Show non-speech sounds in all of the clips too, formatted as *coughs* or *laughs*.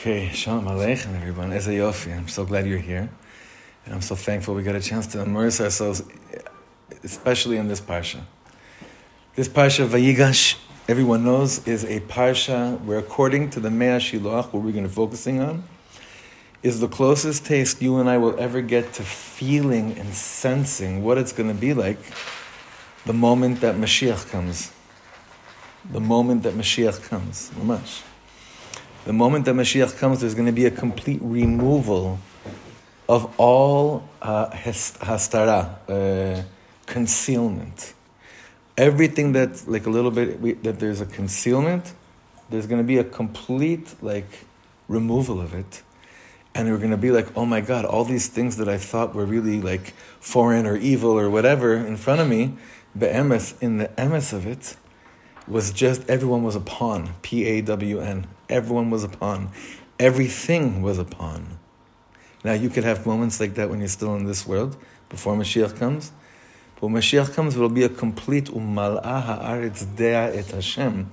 Okay, Shalom Aleichem, everyone. Eze Yofi, I'm so glad you're here. And I'm so thankful we got a chance to immerse ourselves, especially in this Parsha. This Parsha, Vayigash, everyone knows, is a Parsha where, according to the Mei HaShiloach, what we're going to be focusing on, is the closest taste you and I will ever get to feeling and sensing what it's going to be like the moment that Mashiach comes. The moment that Mashiach comes. Mamash. The moment that Mashiach comes, there's going to be a complete removal of all uh, hastara, uh, concealment. Everything that, like a little bit, we, that there's a concealment, there's going to be a complete, like, removal of it. And we're going to be like, oh my God, all these things that I thought were really like foreign or evil or whatever in front of me, be'emes, in the emes of it, was just everyone was a pawn. P A W N. Everyone was a pawn. Everything was a pawn. Now you could have moments like that when you're still in this world before Mashiach comes. But when Mashiach comes, it will be a complete umal'ah ha'aretz dea et Hashem.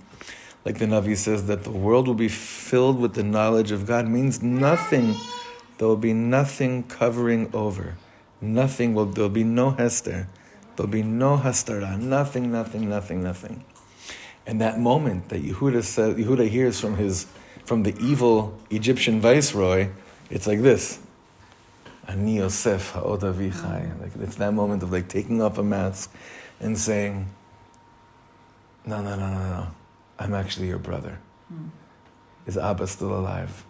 Like the Navi says, that the world will be filled with the knowledge of God means nothing. There will be nothing covering over. Nothing will, there will be no hester. There will be no hastara. Nothing, nothing, nothing, nothing. And that moment that Yehuda says, Yehuda hears from his, from the evil Egyptian viceroy, it's like this. Ani Yosef ha'od avichai. Like it's that moment of like taking off a mask and saying, no, no, no, no, no. I'm actually your brother. Mm. Is Abba still alive?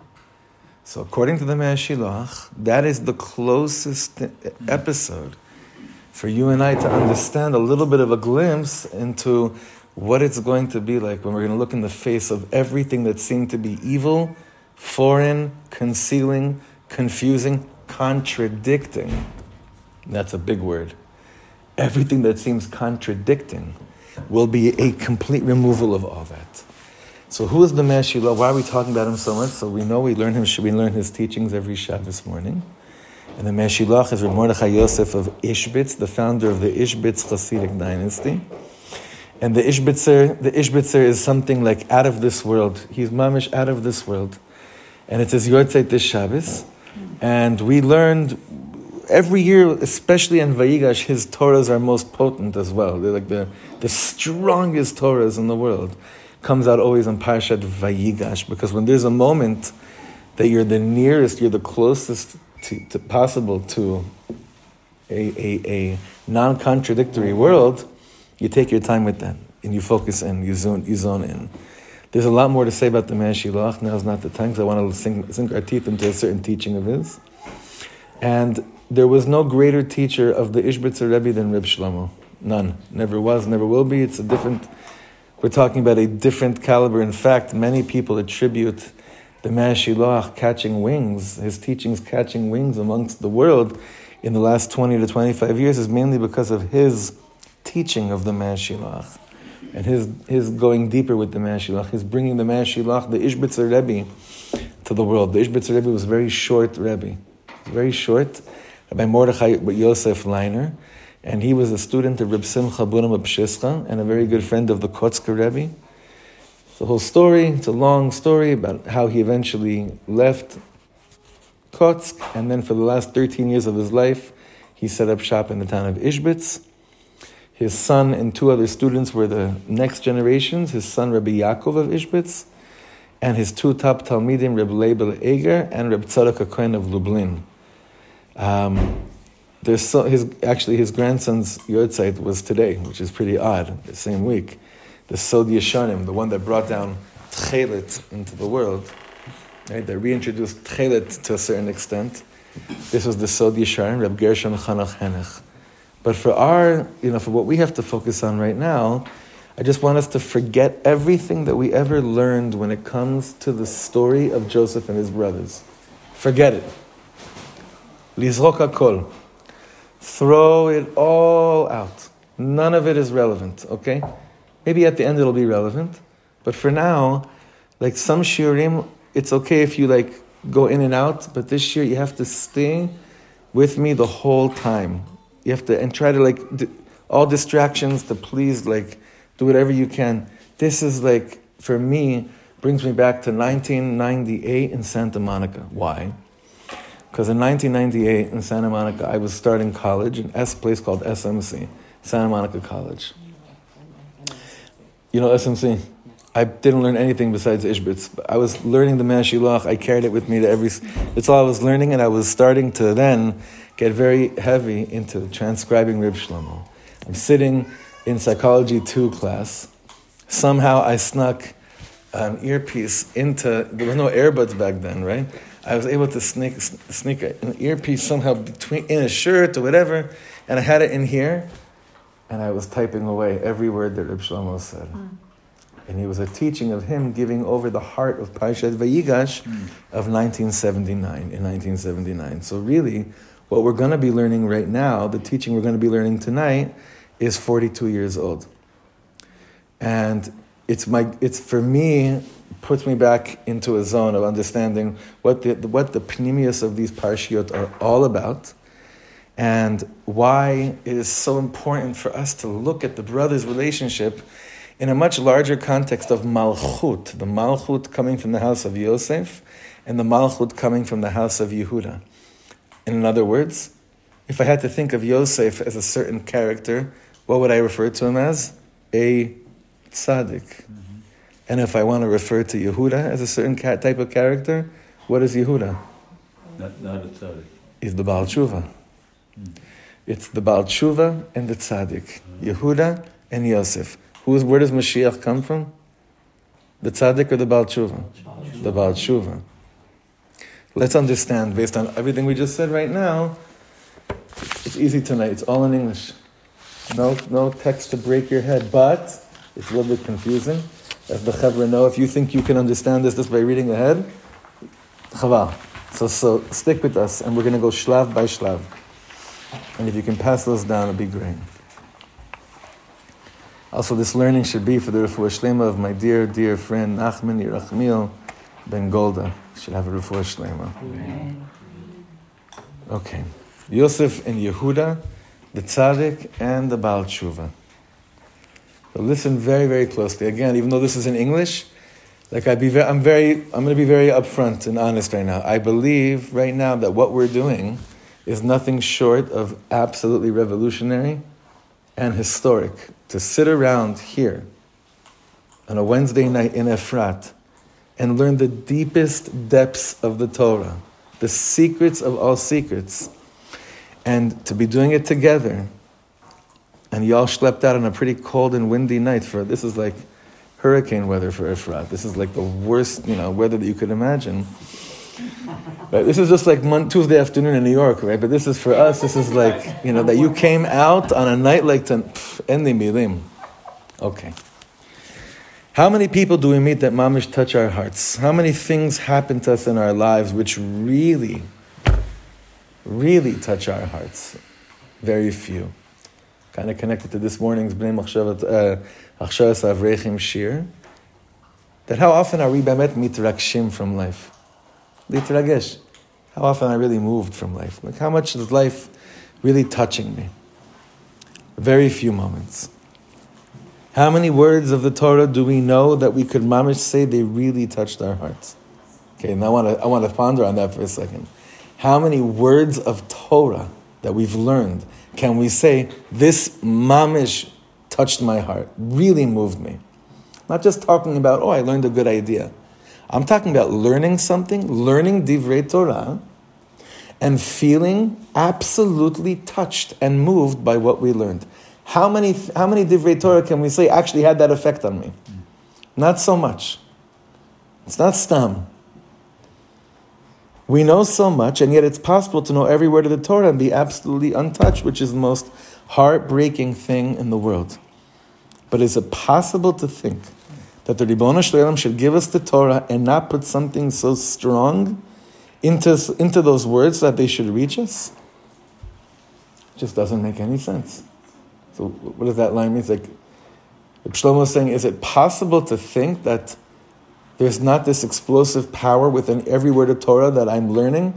So according to the Mei HaShiloach, that is the closest episode for you and I to understand a little bit of a glimpse into what it's going to be like when we're going to look in the face of everything that seemed to be evil, foreign, concealing, confusing, contradicting. That's a big word. Everything that seems contradicting will be a complete removal of all that. So who is the Shiloach? Why are we talking about him so much? So we know we learn him, we learn his teachings every Shabbos morning. And the Mei HaShiloach is Mordechai Yosef of Ishbitz, the founder of the Ishbitz Hasidic dynasty. And the Ishbitzer, the Ishbitzer is something like out of this world. He's mamish out of this world. And it says Yortzeit this Shabbos. And we learned every year, especially in Vayigash, his Torahs are most potent as well. They're like the, the strongest Torahs in the world. Comes out always in Parshat Vayigash, because when there's a moment that you're the nearest, you're the closest to, to possible to a, a, a non contradictory world, you take your time with that and you focus and you zone, you zone in. There's a lot more to say about the man Shiloach. Now is not the time because I want to sink, sink our teeth into a certain teaching of his. And there was no greater teacher of the Ishbitzer Rebbe than Reb Shlomo. None. Never was, never will be. It's a different, we're talking about a different caliber. In fact, many people attribute the Mei HaShiloach catching wings, his teachings catching wings amongst the world in the last 20 to 25 years is mainly because of his teaching of the Mei HaShiloach and his, his going deeper with the Mei HaShiloach, his bringing the Mei HaShiloach, the Ishbitzer Rebbe, to the world. The Ishbitzer Rebbe was very short Rebbe, very short, by Mordechai Yosef Leiner, and he was a student of Reb Simcha Bunim of and a very good friend of the Kotzker Rebbe. It's a whole story, it's a long story about how he eventually left Kotsk, and then for the last 13 years of his life, he set up shop in the town of Ishbitz. His son and two other students were the next generations, his son Rabbi Yaakov of Ishbitz, and his two top Talmidim, Rabbi Leibel Eger and Rabbi Tzadok Cohen of Lublin. Um, there's so, his, actually, his grandson's Yortzeit was today, which is pretty odd, the same week. The Sod Yesharim, the one that brought down Tchelet into the world, right? They reintroduced Tchelet to a certain extent. This was the Sod Yesharim, Rabbi Gershon Chanach Henech. But for our, you know, for what we have to focus on right now, I just want us to forget everything that we ever learned when it comes to the story of Joseph and his brothers. Forget it. Lizrok kol. Throw it all out. None of it is relevant, okay? Maybe at the end it'll be relevant. But for now, like some shiurim, it's okay if you like go in and out, but this year you have to stay with me the whole time. You have to and try to like all distractions to please like do whatever you can. This is like for me brings me back to 1998 in Santa Monica. Why? Because in 1998 in Santa Monica, I was starting college in a place called SMC, Santa Monica College. You know SMC? I didn't learn anything besides Ishbitz. I was learning the Mashilach. I carried it with me to every. It's all I was learning, and I was starting to then get very heavy into transcribing Reb Shlomo. I'm sitting in psychology two class. Somehow I snuck an earpiece into. There was no earbuds back then, right? I was able to sneak sneak an earpiece somehow between in a shirt or whatever, and I had it in here, and I was typing away every word that Reb Shlomo said. Mm. And it was a teaching of him giving over the heart of Parshat Vayigash mm. of 1979, in 1979. So really, what we're going to be learning right now, the teaching we're going to be learning tonight, is 42 years old. And it's, my, it's for me, puts me back into a zone of understanding what the, what the pnimius of these parshiot are all about and why it is so important for us to look at the brothers' relationship in a much larger context of Malchut, the Malchut coming from the house of Yosef, and the Malchut coming from the house of Yehuda. In other words, if I had to think of Yosef as a certain character, what would I refer to him as? A tzaddik. Mm-hmm. And if I want to refer to Yehuda as a certain type of character, what is Yehuda? Not, not a tzaddik. He's the Baal Tshuva. Mm. It's the Baal Tshuva and the tzaddik. Mm-hmm. Yehuda and Yosef. Who's, where does Mashiach come from? The tzaddik or the Baal Tshuva? The Baal Tshuva. Let's understand, based on everything we just said right now, it's easy tonight. It's all in English. No, no text to break your head, but it's a little bit confusing. As the Chevra know, if you think you can understand this just by reading ahead, chaval. So, so stick with us, and we're going to go shlav by shlav. And if you can pass those down, it'd be great. Also, this learning should be for the refuah shlema of my dear, dear friend Nachman Yerachmiel ben Golda. Should have a refuah shlema. Okay, Yosef and Yehuda, the tzaddik and the Baal Tshuva. So listen very, very closely. Again, even though this is in English, like I be, very, I'm very, I'm going to be very upfront and honest right now. I believe right now that what we're doing is nothing short of absolutely revolutionary and historic to sit around here on a Wednesday night in Efrat and learn the deepest depths of the Torah, the secrets of all secrets, and to be doing it together. And y'all slept out on a pretty cold and windy night for this is like hurricane weather for Efrat. This is like the worst, you know, weather that you could imagine. Right? This is just like Tuesday afternoon in New York, right? But this is for us, this is like, you know, that you came out on a night like to Milim. Okay. How many people do we meet that mamish touch our hearts? How many things happen to us in our lives which really, really touch our hearts? Very few. Kind of connected to this morning's Bnei Machshavat uh, Avrechim Shir. That how often are we bemet mitrakshim from life? Litragesh. How often I really moved from life. Like how much is life really touching me? Very few moments. How many words of the Torah do we know that we could mamish say they really touched our hearts? Okay, and I want to I want to ponder on that for a second. How many words of Torah that we've learned can we say this mamish touched my heart, really moved me? Not just talking about oh I learned a good idea. I'm talking about learning something, learning divrei Torah, and feeling absolutely touched and moved by what we learned. How many, how many divrei Torah can we say actually had that effect on me? Not so much. It's not stam. We know so much, and yet it's possible to know every word of the Torah and be absolutely untouched, which is the most heartbreaking thing in the world. But is it possible to think that the Ribbon Shalom should give us the Torah and not put something so strong into, into those words that they should reach us? It just doesn't make any sense. So what does that line mean? It's like Shlomo is saying, is it possible to think that there's not this explosive power within every word of Torah that I'm learning?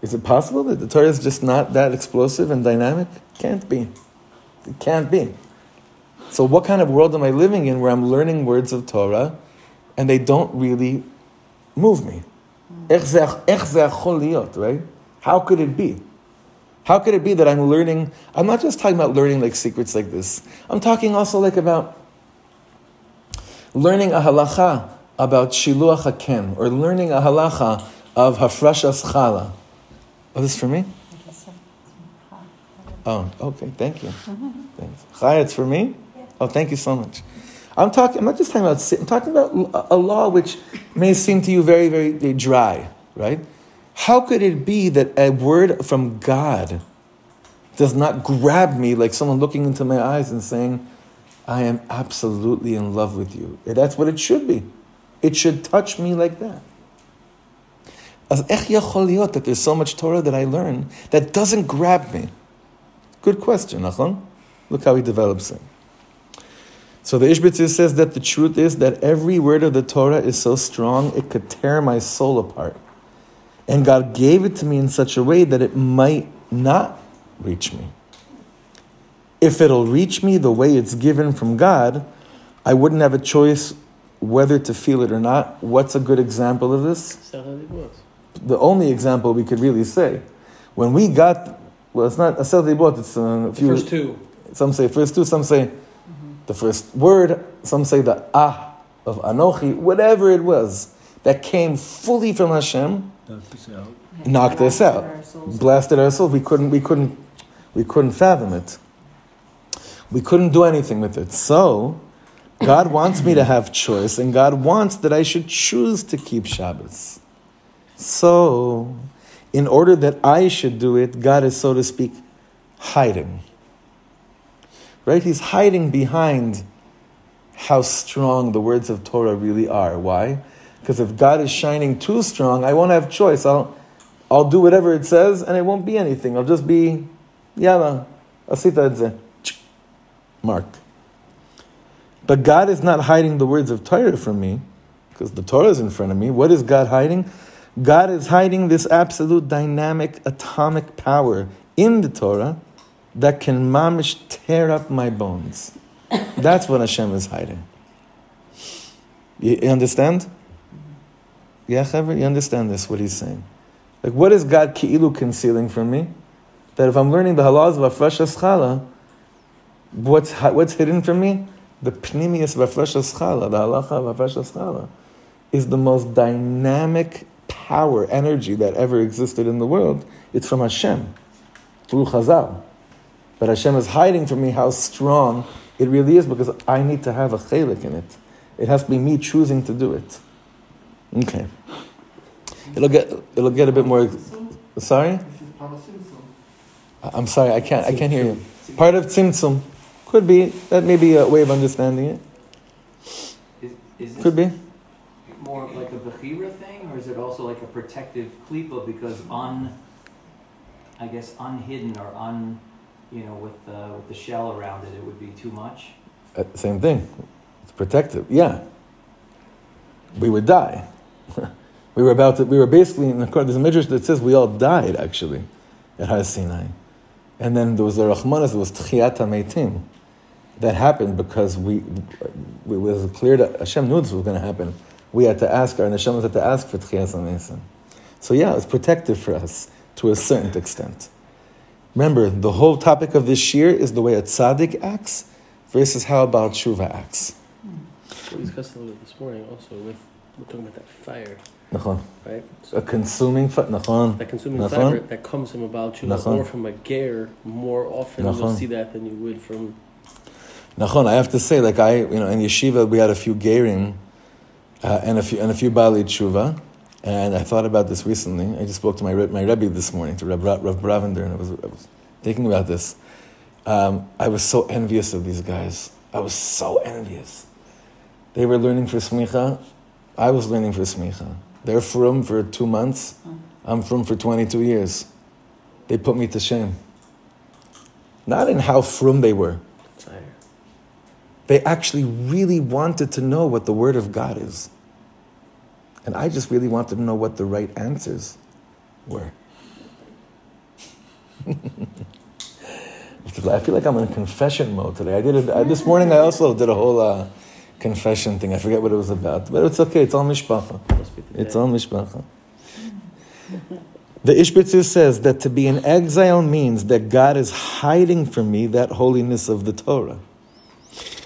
Is it possible that the Torah is just not that explosive and dynamic? Can't be. It can't be. So what kind of world am I living in where I'm learning words of Torah and they don't really move me? Hmm. Right? How could it be? How could it be that I'm learning? I'm not just talking about learning like secrets like this. I'm talking also like about learning a halacha about shiluach haken, or learning a halacha of hafrashas chala. Oh, this is for me? Oh, okay, thank you. Thanks. It's for me? Oh, thank you so much. I'm talking, I'm not just talking about, I'm talking about a law which may seem to you very, very dry, right? How could it be that a word from God does not grab me like someone looking into my eyes and saying, I am absolutely in love with you? That's what it should be. It should touch me like that. As that there's so much Torah that I learn that doesn't grab me. Good question, Look how he develops it. So the Ishbitzi says that the truth is that every word of the Torah is so strong it could tear my soul apart. And God gave it to me in such a way that it might not reach me. If it'll reach me the way it's given from God, I wouldn't have a choice whether to feel it or not. What's a good example of this? the only example we could really say. When we got, well, it's not a Asel Dibot, it's uh, a few. First two. Some say first two, some say the first word, some say the ah of Anochi, whatever it was that came fully from Hashem, Knock this out. knocked us out, Blasted our souls. blasted our souls. We couldn't, we couldn't, we couldn't fathom it. We couldn't do anything with it. So, God wants me to have choice, and God wants that I should choose to keep Shabbos. So, in order that I should do it, God is, so to speak, hiding. Right? He's hiding behind how strong the words of Torah really are. Why? Because if God is shining too strong, I won't have choice. I'll, I'll do whatever it says, and it won't be anything. I'll just be, yalla, asita et zeh. Marked. But God is not hiding the words of Torah from me, because the Torah is in front of me. What is God hiding? God is hiding this absolute dynamic atomic power in the Torah that can mamish tear up my bones. That's what Hashem is hiding. You understand? Yeah, Chaver, you understand this, what he's saying. Like, what is God ki'ilu concealing from me? That if I'm learning the halahs of Afresh Chala, what's, what's hidden from me? The pnimius of Afresh Chala, the halacha of Afresh Chala, is the most dynamic power, energy that ever existed in the world. It's from Hashem, through Chazal. But Hashem is hiding from me how strong it really is because I need to have a chelik in it. It has to be me choosing to do it. Okay. It'll get it'll get a bit more. Sorry, I'm sorry. I can't I can't hear you. Part of tzimtzum could be that may be a way of understanding it. Is, is Could be. more of like a Bechira thing, or is it also like a protective klipa because un, I guess unhidden or un, you know, with the, with the shell around it, it would be too much? Uh, same thing. It's protective. Yeah. We would die. *laughs* we were about to. We were basically in the. There's a midrash that says we all died actually at Har Sinai, and then there was the Rahmanas. There was Tchiyat Meitim. That happened because we, it was clear that Hashem knew this was going to happen. We had to ask, our Neshama had to ask for Tchiyat Meitim. So yeah, it's protective for us to a certain extent. Remember, the whole topic of this year is the way a tzaddik acts versus how about tshuva acts. We discussed a little bit this morning also with, we're talking about that fire, Nachon. right? A consuming fire. Nachon. that consuming fire that comes from about you Nachon. or from a ger, more often you'll see that than you would from Nachon. I have to say, like I, you know, in yeshiva we had a few gerim uh, and a few and a few baalei tshuva, and I thought about this recently. I just spoke to my my rebbe this morning, to Rav, Rav Brovender, and I was I was thinking about this. Um, I was so envious of these guys. I was so envious. They were learning for smicha. I was learning for smicha. They're from for two months. I'm from for 22 years. They put me to shame. Not in how frum they were. They actually really wanted to know what the Word of God is. And I just really wanted to know what the right answers were. *laughs* I feel like I'm in confession mode today. I did it this morning. I also did a whole, uh, confession thing. I forget what it was about, but it's okay. It's all mishpacha. It's all mishpacha. The Ishbitzer says that to be in exile means that God is hiding from me that holiness of the Torah.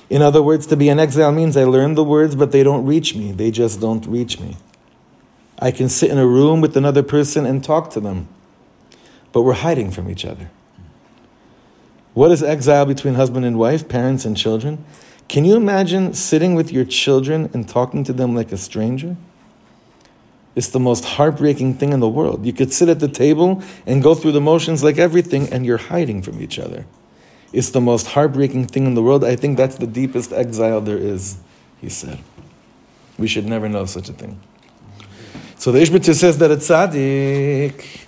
In other words, to be in exile means I learn the words, but they don't reach me. They just don't reach me. I can sit in a room with another person and talk to them, but we're hiding from each other. What is exile between husband and wife, parents and children? Can you imagine sitting with your children and talking to them like a stranger? It's the most heartbreaking thing in the world. You could sit at the table and go through the motions like everything, and you're hiding from each other. It's the most heartbreaking thing in the world. I think that's the deepest exile there is, he said. We should never know such a thing. So the Ishbitzer says that a tzaddik,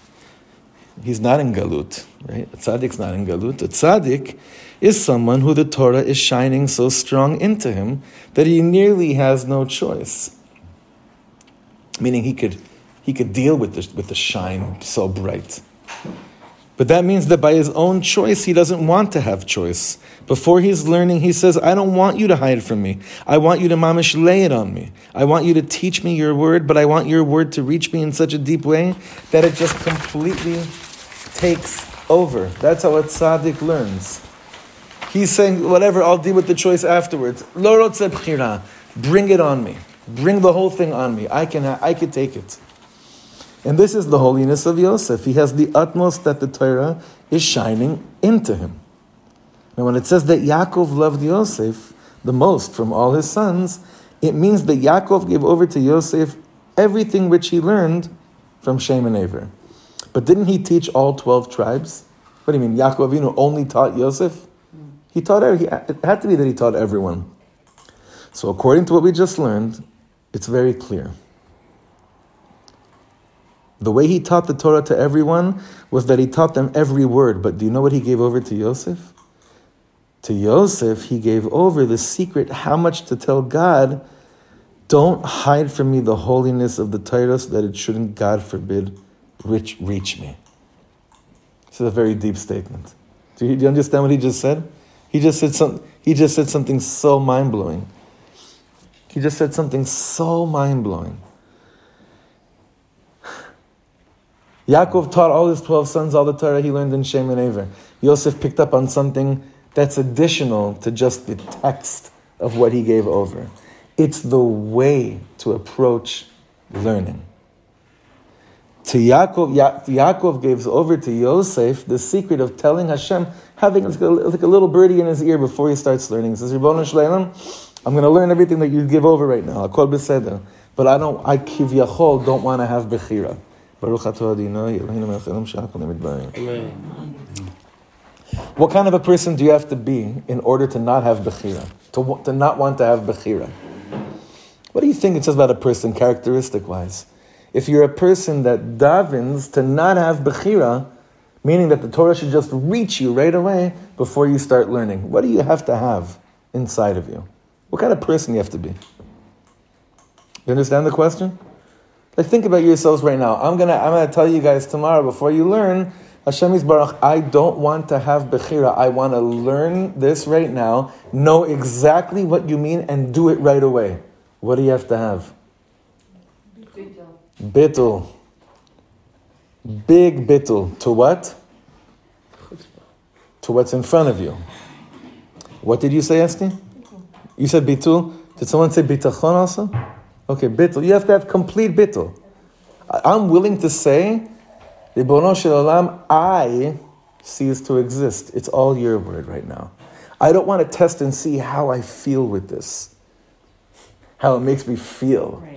he's not in galut, right? A tzaddik's not in galut. A tzaddik is someone who the Torah is shining so strong into him that he nearly has no choice meaning he could he could deal with the, with the shine so bright. But that means that by his own choice, he doesn't want to have choice. Before he's learning, he says, I don't want you to hide from me. I want you to mamish lay it on me. I want you to teach me your word, but I want your word to reach me in such a deep way that it just completely takes over. That's how a tzaddik learns. He's saying, whatever, I'll deal with the choice afterwards. Bring it on me. Bring the whole thing on me. I can, I can take it. And this is the holiness of Yosef. He has the utmost that the Torah is shining into him. Now, when it says that Yaakov loved Yosef the most from all his sons, it means that Yaakov gave over to Yosef everything which he learned from Shem and Aver. But didn't he teach all 12 tribes? What do you mean? Yaakov Avinu only taught Yosef? He taught, every- it had to be that he taught everyone. So, according to what we just learned, it's very clear. The way he taught the Torah to everyone was that he taught them every word. But do you know what he gave over to Yosef? To Yosef, he gave over the secret how much to tell God, don't hide from me the holiness of the Torah so that it shouldn't, God forbid, reach, reach me. This is a very deep statement. Do you, do you understand what he just said? He just said, some, he just said something so mind blowing. He just said something so mind blowing. Yaakov taught all his 12 sons all the Torah he learned in Shem and Aver. Yosef picked up on something that's additional to just the text of what he gave over. It's the way to approach learning. To Yaakov, Ya- Yaakov gives over to Yosef the secret of telling Hashem, having like a, like a little birdie in his ear before he starts learning. He says, Ribbon Shleilim, I'm going to learn everything that you give over right now. Akol beseder. But I don't, I kivyachol don't want to have bechira. Baruch atah Eloheinu melech haolam she'akol na'amid Amen. What kind of a person do you have to be in order to not have bechira? To, to not want to have bechira? What do you think it says about a person characteristic wise? If you're a person that davens to not have bechira, meaning that the Torah should just reach you right away before you start learning, what do you have to have inside of you? What kind of person you have to be? You understand the question? Like think about yourselves right now. I'm gonna I'm gonna tell you guys tomorrow before you learn. Hashem is Baruch, I don't want to have Bechira. I want to learn this right now, know exactly what you mean, and do it right away. What do you have to have? Bittul. Big bittul. To what? To what's in front of you. What did you say, Esti? You said bitul. Did someone say bitachon also? Okay, bittul. You have to have complete bittul. I'm willing to say, Ribono olam, I cease to exist. It's all your word right now. I don't want to test and see how I feel with this, how it makes me feel Right.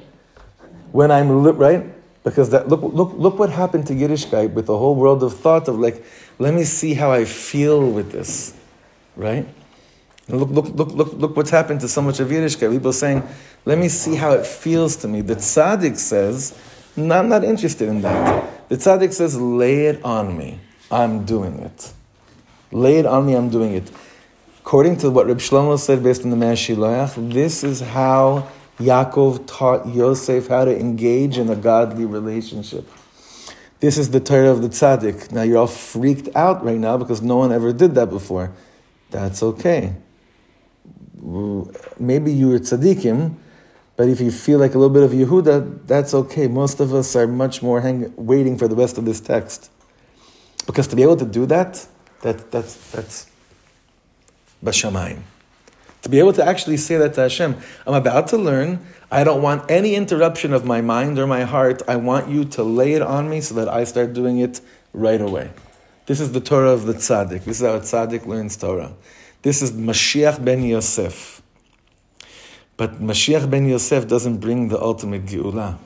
When I'm right because that look look look what happened to Yiddishkeit with the whole world of thought of like let me see how I feel with this, right? And look look look look look what's happened to so much of Yiddishkeit. People saying, let me see how it feels to me. The tzaddik says, no, I'm not interested in that. The tzaddik says, lay it on me. I'm doing it. Lay it on me. I'm doing it. According to what Reb Shlomo said based on the Me'er Shiloach, this is how Yaakov taught Yosef how to engage in a godly relationship. This is the Torah of the tzaddik. Now you're all freaked out right now because no one ever did that before. That's okay. maybe you are tzaddikim, but if you feel like a little bit of Yehuda, that's okay. Most of us are much more hang, waiting for the rest of this text. Because to be able to do that, that that's, that's bashamayim. To be able to actually say that to Hashem, I'm about to learn. I don't want any interruption of my mind or my heart. I want you to lay it on me so that I start doing it right away. This is the Torah of the tzaddik. This is how a tzaddik learns Torah. This is Mashiach ben Yosef. But Mashiach ben Yosef doesn't bring the ultimate Geula.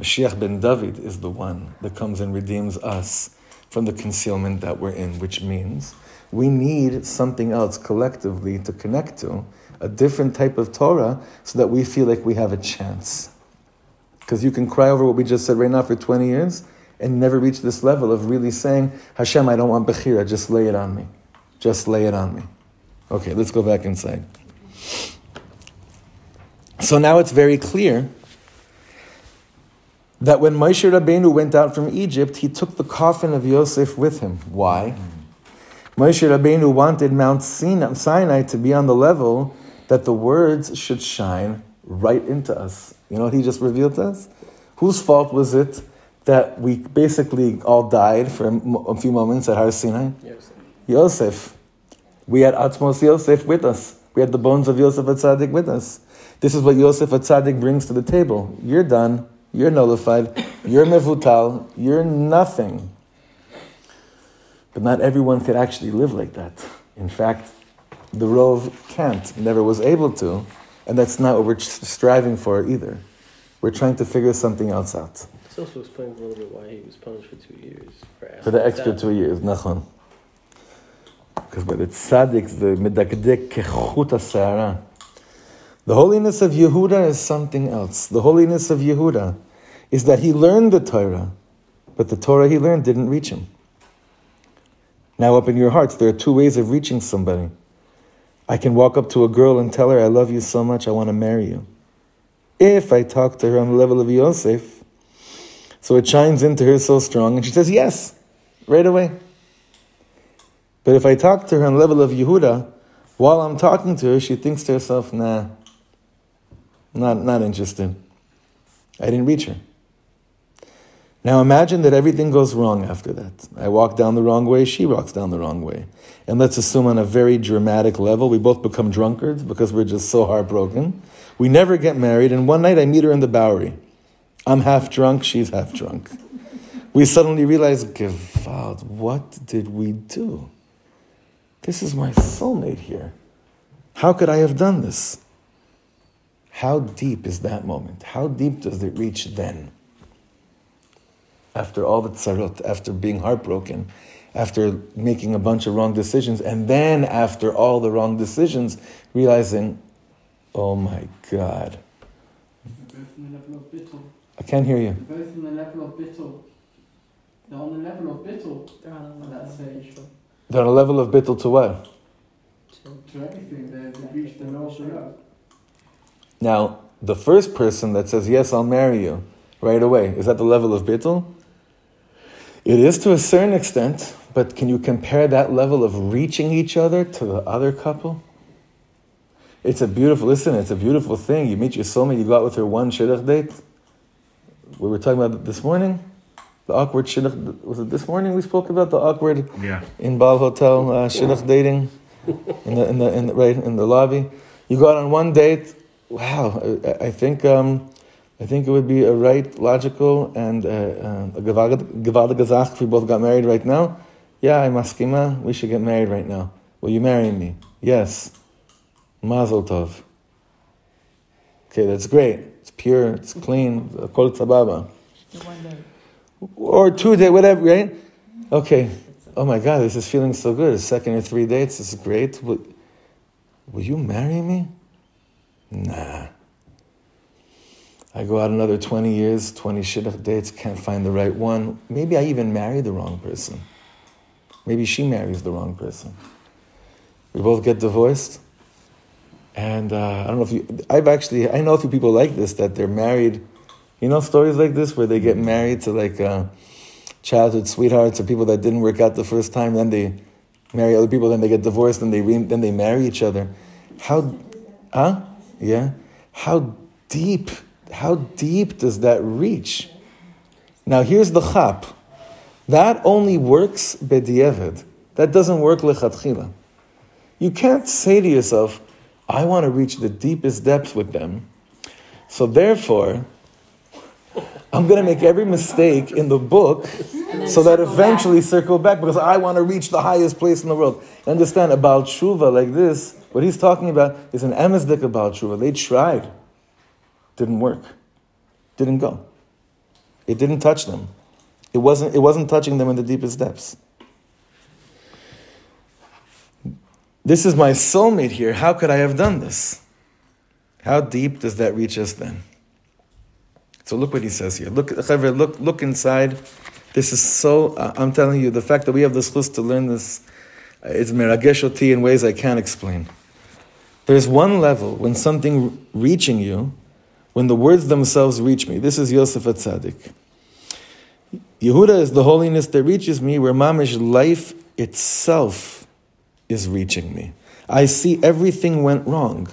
Mashiach ben David is the one that comes and redeems us from the concealment that we're in, which means we need something else collectively to connect to, a different type of Torah, so that we feel like we have a chance. Because you can cry over what we just said right now for 20 years and never reach this level of really saying, Hashem, I don't want Bechira, just lay it on me. Just lay it on me. Okay, let's go back inside. So now it's very clear that when Moshe Rabbeinu went out from Egypt, he took the coffin of Yosef with him. Why? Moshe Rabbeinu wanted Mount Sinai to be on the level that the words should shine right into us. You know what he just revealed to us? Whose fault was it that we basically all died for a few moments at Har Sinai? Yosef. Yosef. We had Atzmos Yosef with us. We had the bones of Yosef Atzadik with us. This is what Yosef Atzadik brings to the table. You're done. You're nullified. You're mevutal. You're nothing. But not everyone could actually live like that. In fact, the Rove can't, never was able to, and that's not what we're striving for either. We're trying to figure something else out. This also explains a little bit why he was punished for two years. For, for the extra two years, nachon. Because by the tzaddik, the medakdek kechut asara. The holiness of Yehuda is something else. The holiness of Yehuda is that he learned the Torah, but the Torah he learned didn't reach him. Now, up in your hearts, there are two ways of reaching somebody. I can walk up to a girl and tell her, I love you so much, I want to marry you. If I talk to her on the level of Yosef, so it shines into her so strong, and she says yes, right away. But if I talk to her on the level of Yehuda, while I'm talking to her, she thinks to herself, nah, not, not interested. I didn't reach her. Now imagine that everything goes wrong after that. I walk down the wrong way, she walks down the wrong way. And let's assume on a very dramatic level, we both become drunkards because we're just so heartbroken. We never get married, and one night I meet her in the Bowery. I'm half drunk, she's half drunk. We suddenly realize, Gewalt, what did we do? This is my soulmate here. How could I have done this? How deep is that moment? How deep does it reach then? After all the tzarot, after being heartbroken, after making a bunch of wrong decisions, and then after all the wrong decisions, realizing, oh my God. I can't hear you. Both in the level of bittul. They're on the level of bittul. They're on a level stage. They're on a level of bittul to what? To, everything. They've reached the lowest Now, the first person that says, yes, I'll marry you, right away, is that the level of bittul? It is to a certain extent, but can you compare that level of reaching each other to the other couple? It's a beautiful, listen, it's a beautiful thing. You meet your soulmate, you go out with her one shidduch date. We were talking about this morning. The awkward shidduch, was it this morning we spoke about the awkward yeah. in Bal Hotel uh, shidduch dating in the, in the, in the, right, in the lobby? You go out on one date. Wow, I, I think um, I think it would be a right, logical, and uh, uh, a gewaltige Gezach if we both got married right now. Yeah, I'm maskima, we should get married right now. Will you marry me? Yes. Mazel tov. Okay, that's great. It's pure, it's clean, kol tzababa. Or two day, whatever, right? Okay. Oh my God, this is feeling so good. Second or three dates, this is great. Will, will you marry me? Nah. I go out another 20 years, 20 shidduch dates, can't find the right one. Maybe I even marry the wrong person. Maybe she marries the wrong person. We both get divorced. And uh, I don't know if you, I've actually, I know a few people like this that they're married. You know stories like this where they get married to like uh, childhood sweethearts or people that didn't work out the first time, then they marry other people, then they get divorced, and they re- then they marry each other. How Huh? Yeah? How deep, how deep does that reach? Now here's the chap. That only works bedieved. That doesn't work lechatchila. You can't say to yourself, I want to reach the deepest depths with them. So therefore, I'm going to make every mistake in the book so that eventually back. circle back because I want to reach the highest place in the world. Understand about Shuva like this, what he's talking about is an emesdik about Shuva. They tried, didn't work, didn't go. It didn't touch them. It wasn't, it wasn't touching them in the deepest depths. This is my soulmate here. How could I have done this? How deep does that reach us then? So look what he says here. Look, look, look inside. This is so. Uh, I'm telling you, the fact that we have this chus to learn this, uh, it's merageshoti in ways I can't explain. There's one level when something reaching you, when the words themselves reach me. This is Yosef Atzadik. Yehuda is the holiness that reaches me, where mamish life itself is reaching me. I see everything went wrong.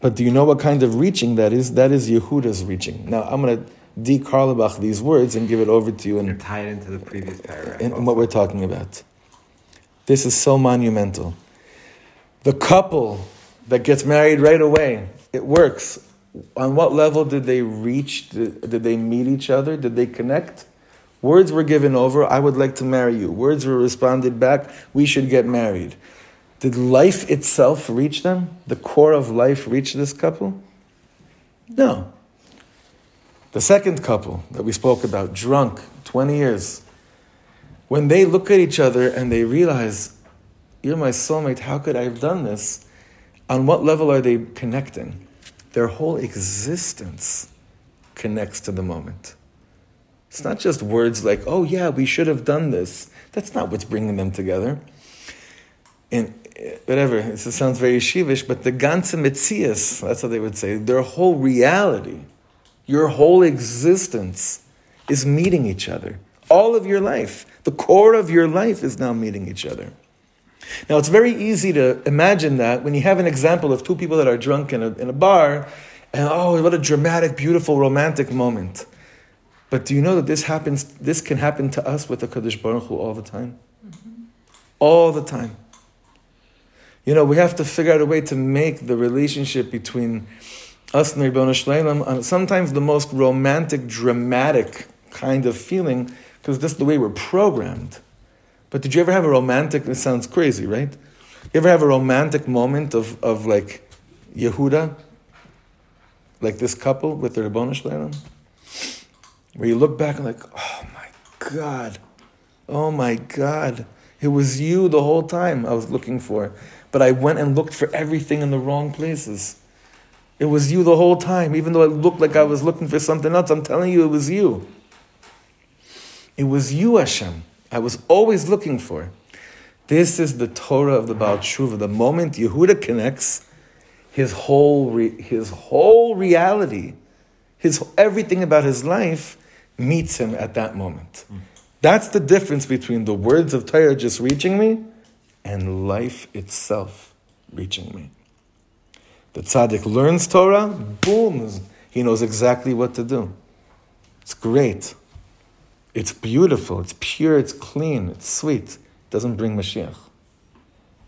But do you know what kind of reaching that is? That is Yehuda's reaching. Now I'm going to de these words and give it over to you and tie it into the previous paragraph. And what we're talking about. This is so monumental. The couple that gets married right away, it works. On what level did they reach? Did, they meet each other? Did they connect? Words were given over, I would like to marry you. Words were responded back, we should get married. Did life itself reach them? The core of life reach this couple? No. The second couple that we spoke about, drunk, 20 years, when they look at each other and they realize, You're my soulmate, how could I have done this? On what level are they connecting? Their whole existence connects to the moment. It's not just words like, oh yeah, we should have done this. That's not what's bringing them together. And eh, whatever, this sounds very sheevish, but the ganze Metzias, that's what they would say, their whole reality, your whole existence is meeting each other. All of your life, the core of your life is now meeting each other. Now, it's very easy to imagine that when you have an example of two people that are drunk in a, in a bar, and oh, what a dramatic, beautiful, romantic moment. But do you know that this happens, this can happen to us with the Kadosh Baruch Hu all the time? Mm-hmm. All the time. You know, we have to figure out a way to make the relationship between us and Ribbon Shleilim sometimes the most romantic, dramatic kind of feeling, because this is the way we're programmed. But did you ever have a romantic, this sounds crazy, right? You ever have a romantic moment of, of like Yehuda, like this couple with their Ribbon Shleilim? Where you look back and like, oh my God, oh my God, it was you the whole time I was looking for but I went and looked for everything in the wrong places. It was you the whole time, even though it looked like I was looking for something else. I'm telling you, it was you. It was you, Hashem. I was always looking for. This is the Torah of the Baal Tshuva. The moment Yehuda connects, his whole, re- his whole reality, his everything about his life meets him at that moment. That's the difference between the words of Torah just reaching me and life itself reaching me. The tzaddik learns Torah, boom, he knows exactly what to do. It's great. It's beautiful. It's pure. It's clean. It's sweet. It doesn't bring Mashiach.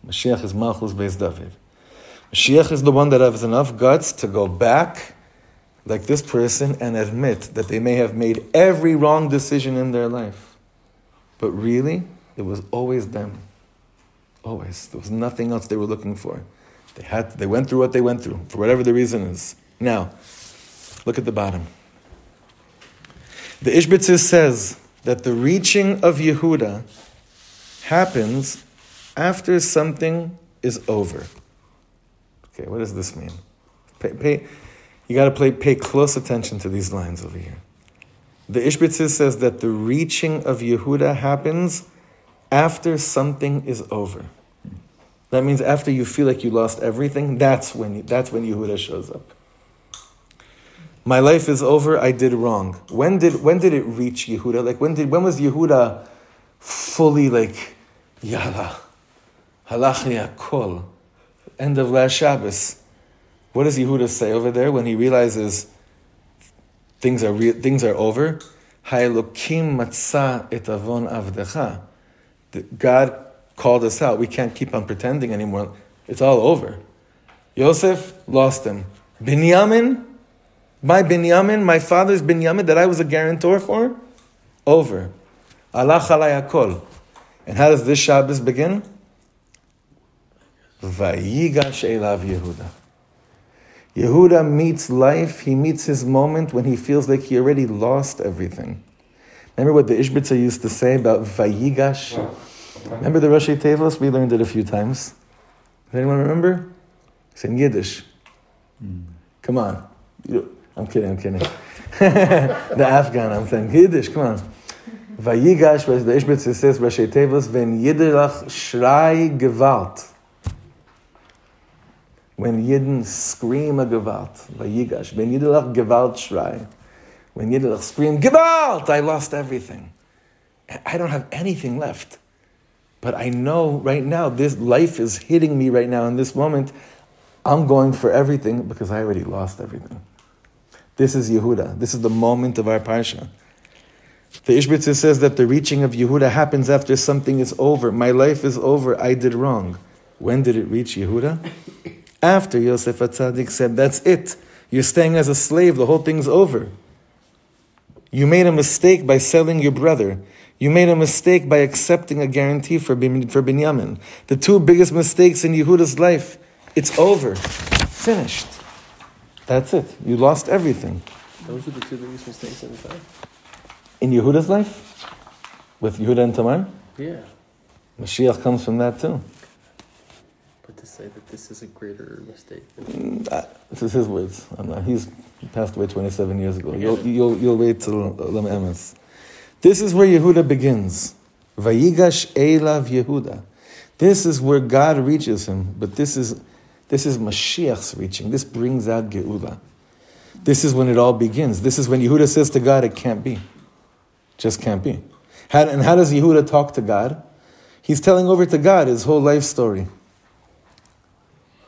Mashiach is Malchus Beis David. Mashiach is the one that has enough guts to go back like this person and admit that they may have made every wrong decision in their life. But really, it was always them. Always. There was nothing else they were looking for. They, had, they went through what they went through, for whatever the reason is. Now, look at the bottom. The Ishbitzer says that the reaching of Yehuda happens after something is over. Okay, what does this mean? Pay, pay, you got to pay close attention to these lines over here. The Ishbitzer says that the reaching of Yehuda happens after something is over. That means after you feel like you lost everything, that's when, that's when Yehuda shows up. My life is over, I did wrong. When did, when did it reach Yehuda? Like when, did, when was Yehuda fully like, Yalla, halach kol, end of last Shabbos. What does Yehuda say over there when he realizes things are re- things are over? Avdecha. God called us out. We can't keep on pretending anymore. It's all over. Yosef lost him. Binyamin, my Binyamin, my father's Binyamin that I was a guarantor for, over. Allah akol. And how does this Shabbos begin? Vayigash elav Yehuda. Yehuda meets life, he meets his moment when he feels like he already lost everything. Remember what the Ishbitzer used to say about Vayigash? Remember the Rashi Tevos? We learned it a few times. Does anyone remember? It's in Yiddish. Mm. Come on. I'm kidding, I'm kidding. *laughs* the Afghan, I'm saying Yiddish, come on. Vayigash, the Ishbitzer says, Rashi Tevos, Ven Yiddilach Shrei Gewalt when Yidden scream a Gewalt, Vayigash, when Yiddelach Gewalt Shrei, when Yiddelach scream, Gewalt, I lost everything. I don't have anything left. But I know right now, this life is hitting me right now in this moment. I'm going for everything because I already lost everything. This is Yehuda. This is the moment of our Parsha. The Ishbitzer says that the reaching of Yehuda happens after something is over. My life is over. I did wrong. When did it reach Yehuda? After Yosef Atzadik said, That's it. You're staying as a slave. The whole thing's over. You made a mistake by selling your brother. You made a mistake by accepting a guarantee for, Bin, for Binyamin. The two biggest mistakes in Yehuda's life. It's over. Finished. That's it. You lost everything. Those are the two biggest mistakes in the life. In Yehuda's life? With Yehuda and Tamar? Yeah. Mashiach comes from that too But to say that this is a greater mistake. Mm, uh, this is his words. he's passed away 27 years ago. You'll, you'll, you'll wait till Lam Emes. This is where Yehuda begins. Vayigash Elav Yehuda. This is where God reaches him, but this is, this is Mashiach's reaching. This brings out Geula. This is when it all begins. This is when Yehuda says to God, it can't be. Just can't be. How, and how does Yehuda talk to God? He's telling over to God his whole life story.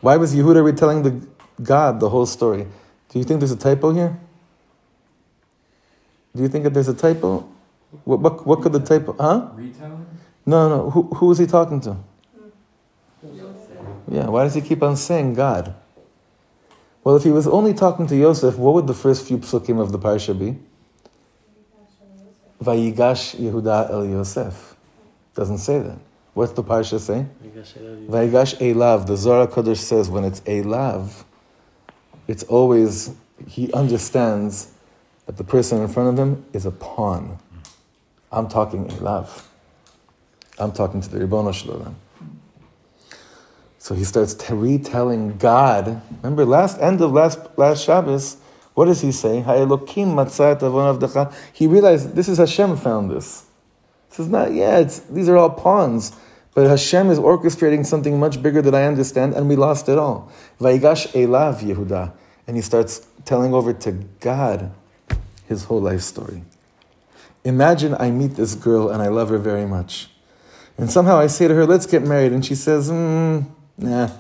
Why was Yehuda retelling the God the whole story? Do you think there's a typo here? Do you think that there's a typo? What, what, what could the typo, huh? Retelling? No, no. Who, who was he talking to? Yeah, why does he keep on saying God? Well, if he was only talking to Yosef, what would the first few psukim of the parsha be? Vayigash Yehuda el Yosef. Doesn't say that. What's the parsha say? Vayigash Elav. The Zohar Kodesh says when it's Elav, it's always, he understands that the person in front of him is a pawn. I'm talking Elav. I'm talking to the Ribono Shalom. So he starts retelling God. Remember, last end of last last Shabbos, what does he say? He realized this is Hashem found this. This is not, yeah, these are all pawns. But Hashem is orchestrating something much bigger than I understand, and we lost it all. Vayigash Elav Yehuda. And he starts telling over to God his whole life story. Imagine I meet this girl and I love her very much. And somehow I say to her, let's get married. And she says, mm, nah.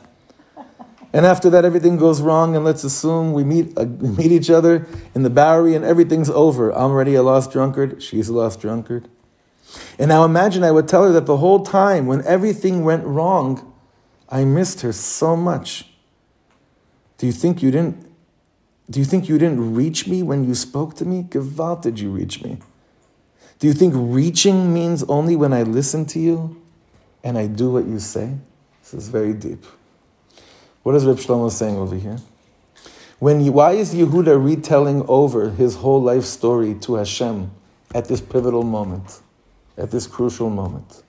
And after that, everything goes wrong, and let's assume we meet, uh, we meet each other in the Bowery and everything's over. I'm already a lost drunkard. She's a lost drunkard. And now imagine I would tell her that the whole time, when everything went wrong, I missed her so much. Do you think you didn't? Do you think you didn't reach me when you spoke to me? Gewalt did you reach me? Do you think reaching means only when I listen to you and I do what you say? This is very deep. What is Reb Shlomo saying over here? When why is Yehuda retelling over his whole life story to Hashem at this pivotal moment? at this crucial moment.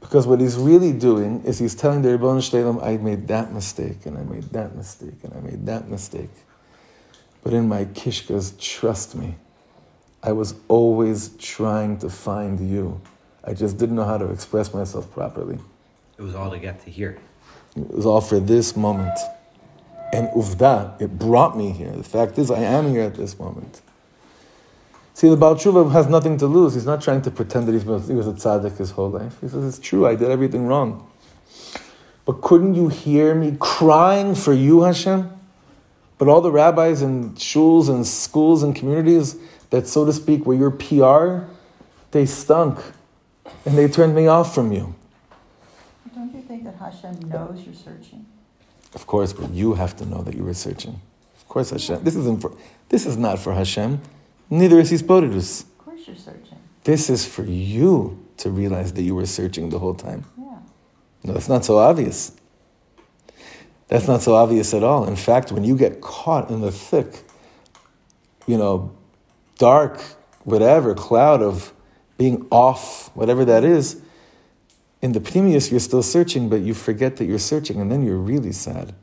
Because what he's really doing is he's telling the Ribbon Shalom, I made that mistake, and I made that mistake, and I made that mistake. But in my kishkas, trust me, I was always trying to find you. I just didn't know how to express myself properly. It was all to get to here. It was all for this moment. And uvda, it brought me here. The fact is, I am here at this moment. See, the Baal Tshuva has nothing to lose. He's not trying to pretend that he was a tzaddik his whole life. He says, it's true, I did everything wrong. But couldn't you hear me crying for you, Hashem? But all the rabbis and shuls and schools and communities that, so to speak, were your PR, they stunk. And they turned me off from you. Think that Hashem knows you're searching? Of course, but you have to know that you were searching. Of course, Hashem. This isn't for, this is not for Hashem. Neither is His Hispodidus. Of course you're searching. This is for you to realize that you were searching the whole time. Yeah. No, it's not so obvious. That's not so obvious at all. In fact, when you get caught in the thick, you know, dark, whatever, cloud of being off, whatever that is, in the pnimius you're still searching, but you forget that you're searching, and then you're really sad.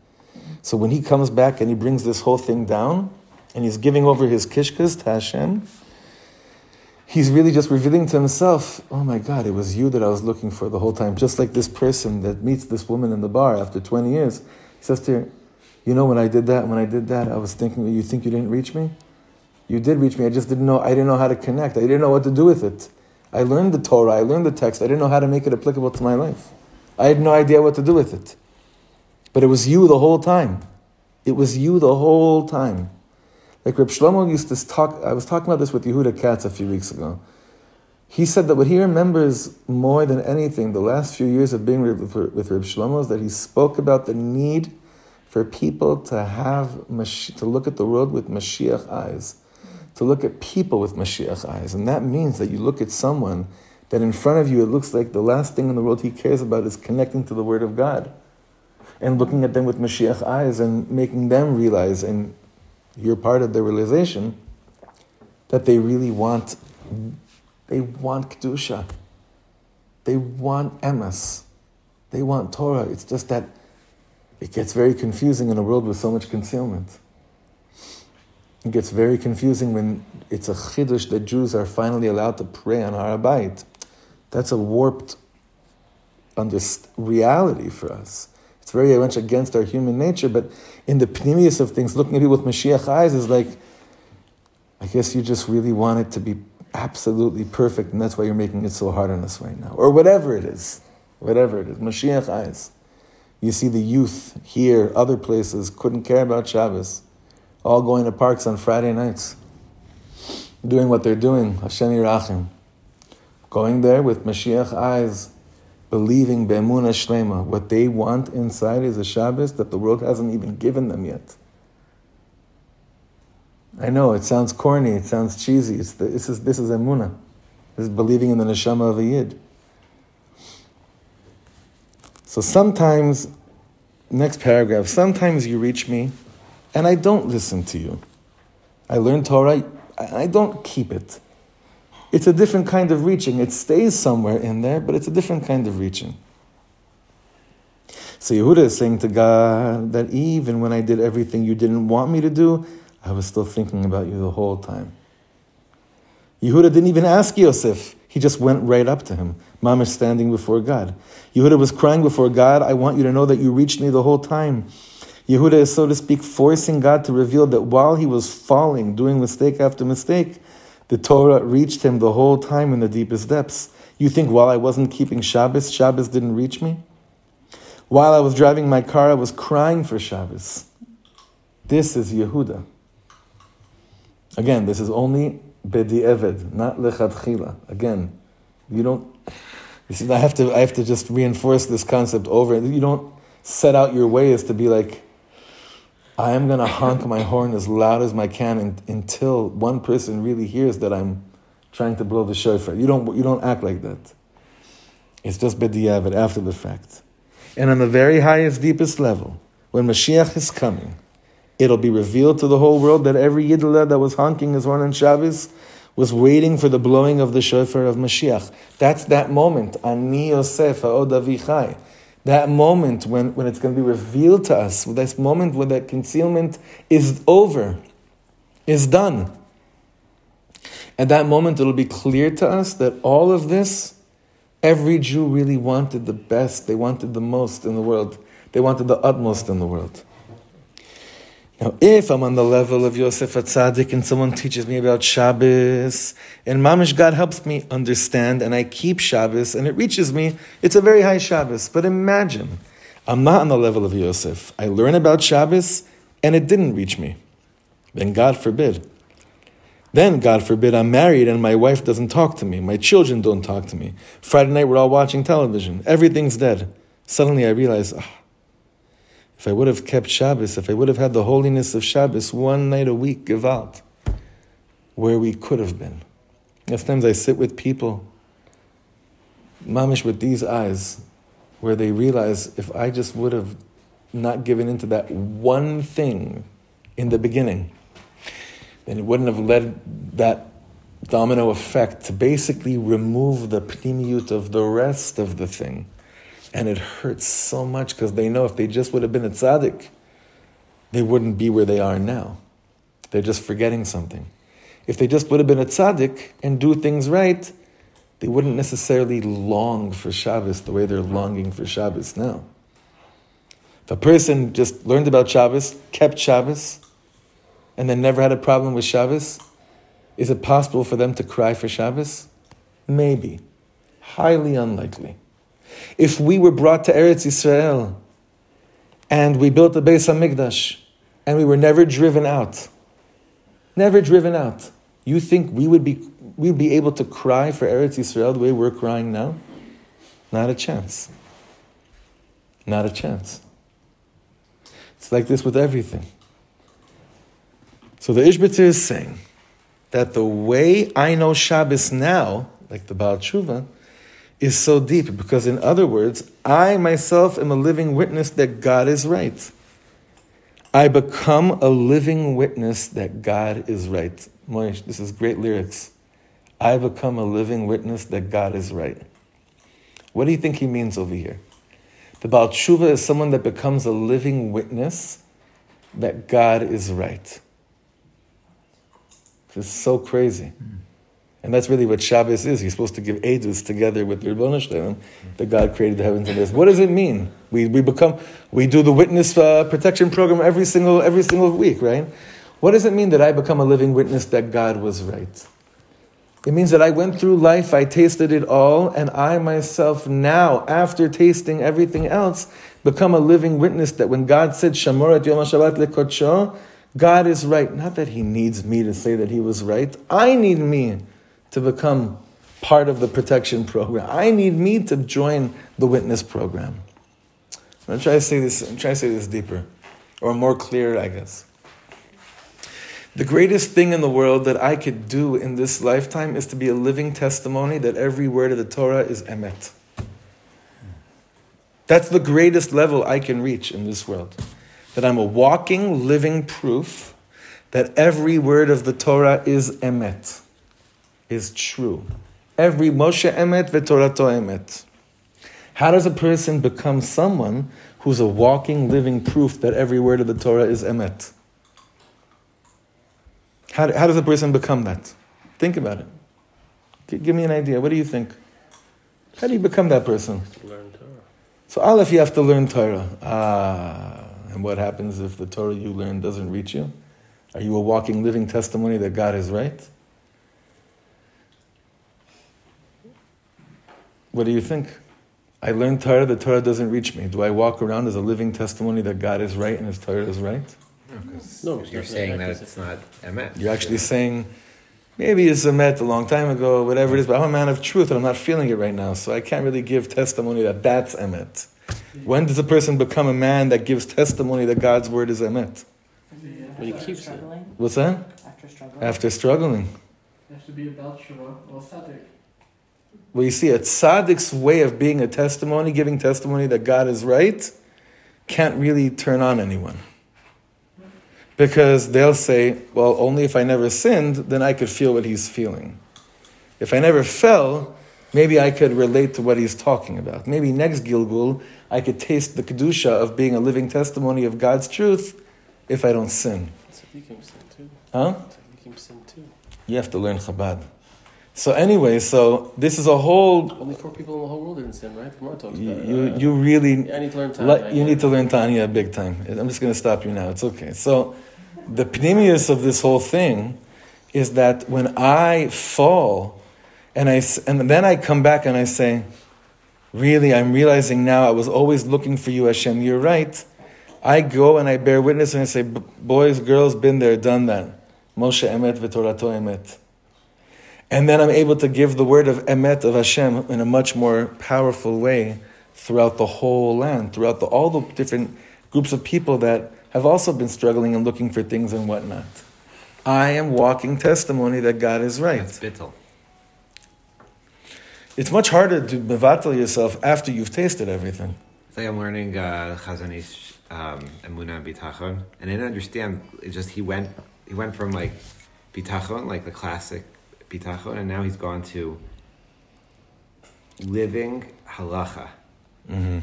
So when he comes back and he brings this whole thing down, and he's giving over his kishkas to Hashem, he's really just revealing to himself, oh my God, it was you that I was looking for the whole time. Just like this person that meets this woman in the bar after 20 years. He says to her, you know, when I did that, when I did that, I was thinking, you think you didn't reach me? You did reach me. I just didn't know, I didn't know how to connect. I didn't know what to do with it. I learned the Torah, I learned the text. I didn't know how to make it applicable to my life. I had no idea what to do with it. But it was you the whole time. It was you the whole time. Like Reb Shlomo used to talk, I was talking about this with Yehuda Katz a few weeks ago. He said that what he remembers more than anything, the last few years of being with, Reb Shlomo, is that he spoke about the need for people to have, to look at the world with Mashiach eyes, to look at people with Mashiach eyes. And that means that you look at someone that in front of you, it looks like the last thing in the world he cares about is connecting to the Word of God. And looking at them with Mashiach eyes and making them realize and you're part of the realization that they really want, they want Kedusha. They want Emes. They want Torah. It's just that it gets very confusing in a world with so much concealment. It gets very confusing when it's a chiddush that Jews are finally allowed to pray on Har HaBayit. That's a warped reality for us. It's very much against our human nature, but in the pnimius of things, looking at people with Mashiach eyes is like, I guess you just really want it to be absolutely perfect, and that's why you're making it so hard on us right now. Or whatever it is. Whatever it is. Mashiach eyes. You see the youth here, other places, couldn't care about Shabbos. All going to parks on Friday nights. Doing what they're doing. Hashem Yirachim. Going there with Mashiach eyes believing Be'emunah Shlema, what they want inside is a Shabbos that the world hasn't even given them yet. I know it sounds corny, it sounds cheesy. It's the, this is this is emuna. This is believing in the neshama of a yid. So sometimes, next paragraph. Sometimes you reach me, and I don't listen to you. I learn Torah. and I don't keep it. It's a different kind of reaching. It stays somewhere in there, but it's a different kind of reaching. So Yehuda is saying to God that even when I did everything you didn't want me to do, I was still thinking about you the whole time. Yehuda didn't even ask Yosef. He just went right up to him. Mom is standing before God. Yehuda was crying before God, I want you to know that you reached me the whole time. Yehuda is, so to speak, forcing God to reveal that while he was falling, doing mistake after mistake, the Torah reached him the whole time in the deepest depths. You think while I wasn't keeping Shabbos, Shabbos didn't reach me? While I was driving my car, I was crying for Shabbos. This is Yehuda. Again, this is only Bedi Eved, not Lechatchila. Again, you don't. You see, I have to. I have to just reinforce this concept over. You don't set out your way as to be like, I am going to honk my horn as loud as I can in, until one person really hears that I'm trying to blow the shofar. You don't, you don't act like that. It's just bediavad, after the fact. And on the very highest, deepest level, when Mashiach is coming, it'll be revealed to the whole world that every Yidlah that was honking his horn on Shabbos was waiting for the blowing of the shofar of Mashiach. That's that moment. Ani Yosef ha'od that moment when, when it's going to be revealed to us, this moment when that concealment is over, is done. At that moment, it'll be clear to us that all of this, every Jew really wanted the best, they wanted the most in the world, they wanted the utmost in the world. Now, if I'm on the level of Yosef Atzadik and someone teaches me about Shabbos, and Mamish God helps me understand, and I keep Shabbos, and it reaches me, it's a very high Shabbos. But imagine, I'm not on the level of Yosef. I learn about Shabbos, and it didn't reach me. Then God forbid. Then, God forbid, I'm married and my wife doesn't talk to me. My children don't talk to me. Friday night, we're all watching television. Everything's dead. Suddenly, I realize, ah, if I would have kept Shabbos, if I would have had the holiness of Shabbos one night a week, out, where we could have been. Sometimes I sit with people, mamish with these eyes, where they realize if I just would have not given into that one thing in the beginning, then it wouldn't have led that domino effect to basically remove the pnimiyut of the rest of the thing. And it hurts so much because they know if they just would have been a tzaddik, they wouldn't be where they are now. They're just forgetting something. If they just would have been a tzaddik and do things right, they wouldn't necessarily long for Shabbos the way they're longing for Shabbos now. If a person just learned about Shabbos, kept Shabbos, and then never had a problem with Shabbos, is it possible for them to cry for Shabbos? Maybe. Highly unlikely. If we were brought to Eretz Yisrael and we built the Beis Hamikdash and we were never driven out, never driven out, you think we would be we'd be able to cry for Eretz Yisrael the way we're crying now? Not a chance. Not a chance. It's like this with everything. So the Ishbitzer is saying that the way I know Shabbos now, like the Baal Tshuva, is so deep because, in other words, I myself am a living witness that God is right. I become a living witness that God is right. Moish, this is great lyrics. I become a living witness that God is right. What do you think he means over here? The Baal Tshuva is someone that becomes a living witness that God is right. It's so crazy. Hmm. And that's really what Shabbos is. He's supposed to give edus together with Ribbon Shalom, that God created the heavens and earth. What does it mean? We, we become, we do the witness uh, protection program every single, every single week, right? What does it mean that I become a living witness that God was right? It means that I went through life, I tasted it all, and I myself now, after tasting everything else, become a living witness that when God said, Shamorat Yom HaShabbat Lekocho, God is right. Not that He needs me to say that He was right. I need me to become part of the protection program. I need me to join the witness program. I'm going to try to say this, I'm trying to say this deeper, or more clear, I guess. The greatest thing in the world that I could do in this lifetime is to be a living testimony that every word of the Torah is emet. That's the greatest level I can reach in this world that I'm a walking, living proof that every word of the Torah is emet, is true. Every Moshe emet v'Torato emet. How does a person become someone who's a walking, living proof that every word of the Torah is emet? How, how does a person become that? Think about it. G- give me an idea. What do you think? How do you become that person? Learn Torah. So, Aleph, you have to learn Torah. Ah. And what happens if the Torah you learn doesn't reach you? Are you a walking, living testimony that God is right? What do you think? I learned Torah, the Torah doesn't reach me. Do I walk around as a living testimony that God is right and His Torah is right? No, you're saying that it's not emet. You're actually saying, maybe it's a met a long time ago, whatever it is, but I'm a man of truth and I'm not feeling it right now, so I can't really give testimony that that's emet. When does a person become a man that gives testimony that God's word is emet? When he keeps it. struggling, What's that? after struggling. After struggling. You have to be a Baal Tshuva or Tzaddik. Well, you see, a tzaddik's way of being a testimony, giving testimony that God is right, can't really turn on anyone. Because they'll say, well, only if I never sinned, then I could feel what he's feeling. If I never fell, maybe I could relate to what he's talking about. Maybe next Gilgul, I could taste the Kedusha of being a living testimony of God's truth if I don't sin. Tzaddikim sin too. Huh? Tzaddikim sin too. You have to learn Chabad. So anyway, so this is a whole Only four people in the whole world didn't sin, right? Gemara talks You, about you, Uh, you really, I need to learn Tanya. you need to learn Tanya big time. I'm just going to stop you now. It's okay. So, the pnimius of this whole thing is that when I fall, and I and then I come back and I say, really, I'm realizing now I was always looking for you, Hashem. You're right. I go and I bear witness and I say, boys, girls, been there, done that. Moshe emet v'torato emet. And then I'm able to give the word of emet of Hashem in a much more powerful way throughout the whole land, throughout the, all the different groups of people that have also been struggling and looking for things and whatnot. I am walking testimony that God is right. That's bittel. It's much harder to mevatel yourself after you've tasted everything. It's like I'm learning uh, Chazon Ish, um, Emunah and Bitachon, and I didn't understand. It just he went he went from like Bitachon, like the classic Bitachon, and now he's gone to living halacha, Mm-hmm.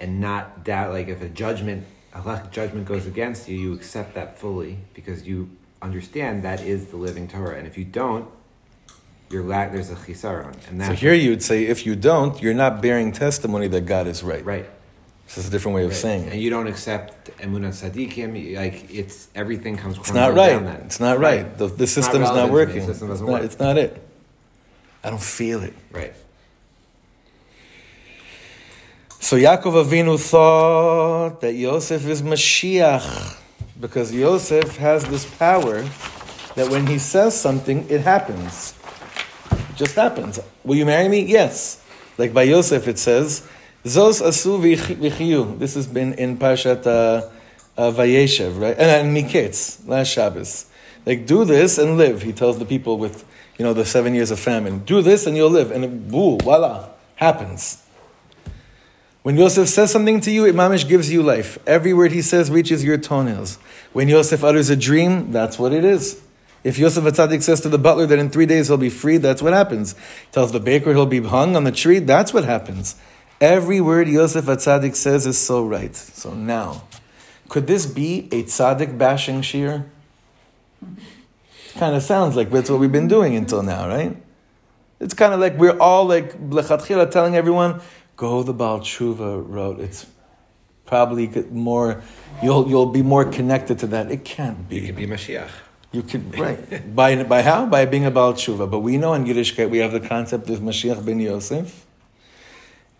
and not doubt. Like if a judgment halacha judgment goes against you, you accept that fully because you understand that is the living Torah, and if you don't, you're lack. There's a chisaron, and So here you would say, if you don't, you're not bearing testimony that God is right. right. This is a different way of Right. saying And you don't accept emunah tzadikim. Like it's everything comes. It's not right. It's not right. The, the system's not, me. working. The system it's, doesn't not, work. it's not it. I don't feel it. Right. So Yaakov Avinu thought that Yosef is Mashiach because Yosef has this power that when he says something, it happens. It just happens. Will you marry me? Yes. Like by Yosef, it says, Zos asu v'chi- v'chiyu. This has been in Parshat uh, uh, Vayeshev, right? And, and Miketz, last Shabbos. Like, do this and live, he tells the people with, you know, the seven years of famine. Do this and you'll live. And boo, voila, happens. When Yosef says something to you, Imamish gives you life. Every word he says reaches your toenails. When Yosef utters a dream, that's what it is. If Yosef Atzadik says to the butler that in three days he'll be free, that's what happens. Tells the baker he'll be hung on the tree, that's what happens. Every word Yosef Atzadik says is so right. So now, could this be a tzaddik bashing shiur? Kind of sounds like that's what we've been doing until now, right? It's kind of like we're all like lechatchila telling everyone, go the Baal Tshuva route. It's probably more, you'll, you'll be more connected to that. It can't be. You could be Mashiach. You could, right. by, by how? By being a Baal Tshuva. But we know in Yiddishkeit we have the concept of Mashiach ben Yosef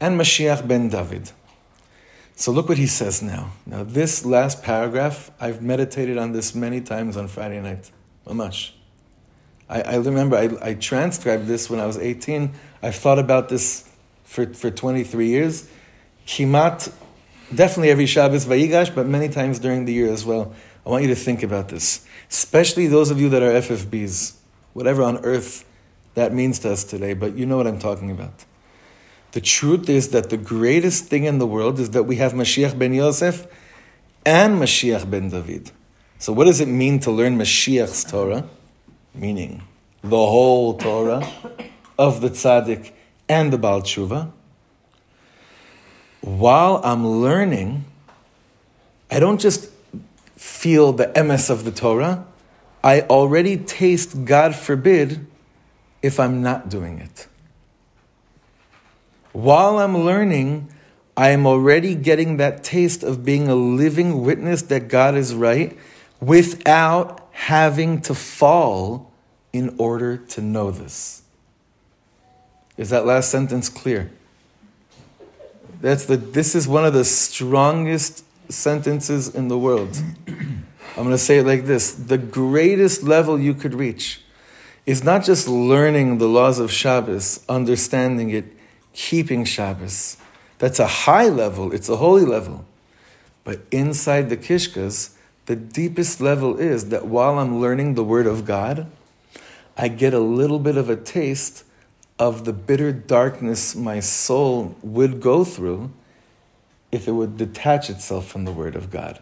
and Mashiach ben David. So look what he says now. Now, this last paragraph, I've meditated on this many times on Friday night. Mamash. I, I remember I, I transcribed this when I was 18. I've thought about this for, for 23 years. Kimat, definitely every Shabbos Vayigash, but many times during the year as well. I want you to think about this, especially those of you that are FFBs, whatever on earth that means to us today, but you know what I'm talking about. The truth is that the greatest thing in the world is that we have Mashiach ben Yosef and Mashiach ben David. So, what does it mean to learn Mashiach's Torah? Meaning the whole Torah of the tzaddik and the Baal Tshuva. While I'm learning, I don't just feel the emes of the Torah, I already taste, God forbid, if I'm not doing it. While I'm learning, I am already getting that taste of being a living witness that God is right without having to fall in order to know this. Is that last sentence clear? That's the, this is one of the strongest sentences in the world. I'm going to say it like this the greatest level you could reach is not just learning the laws of Shabbos, understanding it, keeping Shabbos. That's a high level, it's a holy level. But inside the Kishkas, the deepest level is that while I'm learning the Word of God, I get a little bit of a taste of the bitter darkness my soul would go through if it would detach itself from the Word of God.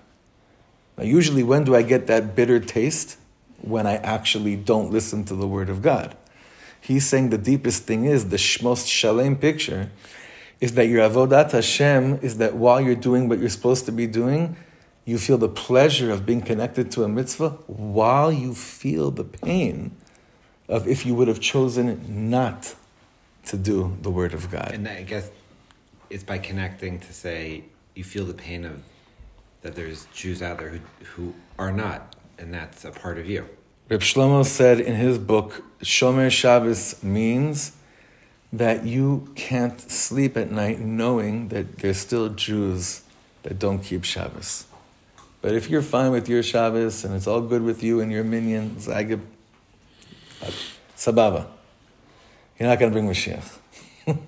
Now, usually, when do I get that bitter taste? When I actually don't listen to the Word of God. He's saying the deepest thing is the most shalem picture is that your avodat Hashem is that while you're doing what you're supposed to be doing, you feel the pleasure of being connected to a mitzvah while you feel the pain of if you would have chosen not to do the word of God. And I guess it's by connecting to say you feel the pain of that there's Jews out there who who are not, and that's a part of you. Reb Shlomo said in his book, Shomer Shabbos means that you can't sleep at night knowing that there's still Jews that don't keep Shabbos. But if you're fine with your Shabbos and it's all good with you and your minion, Zagib, Sababa, you're not going to bring Mashiach. *laughs*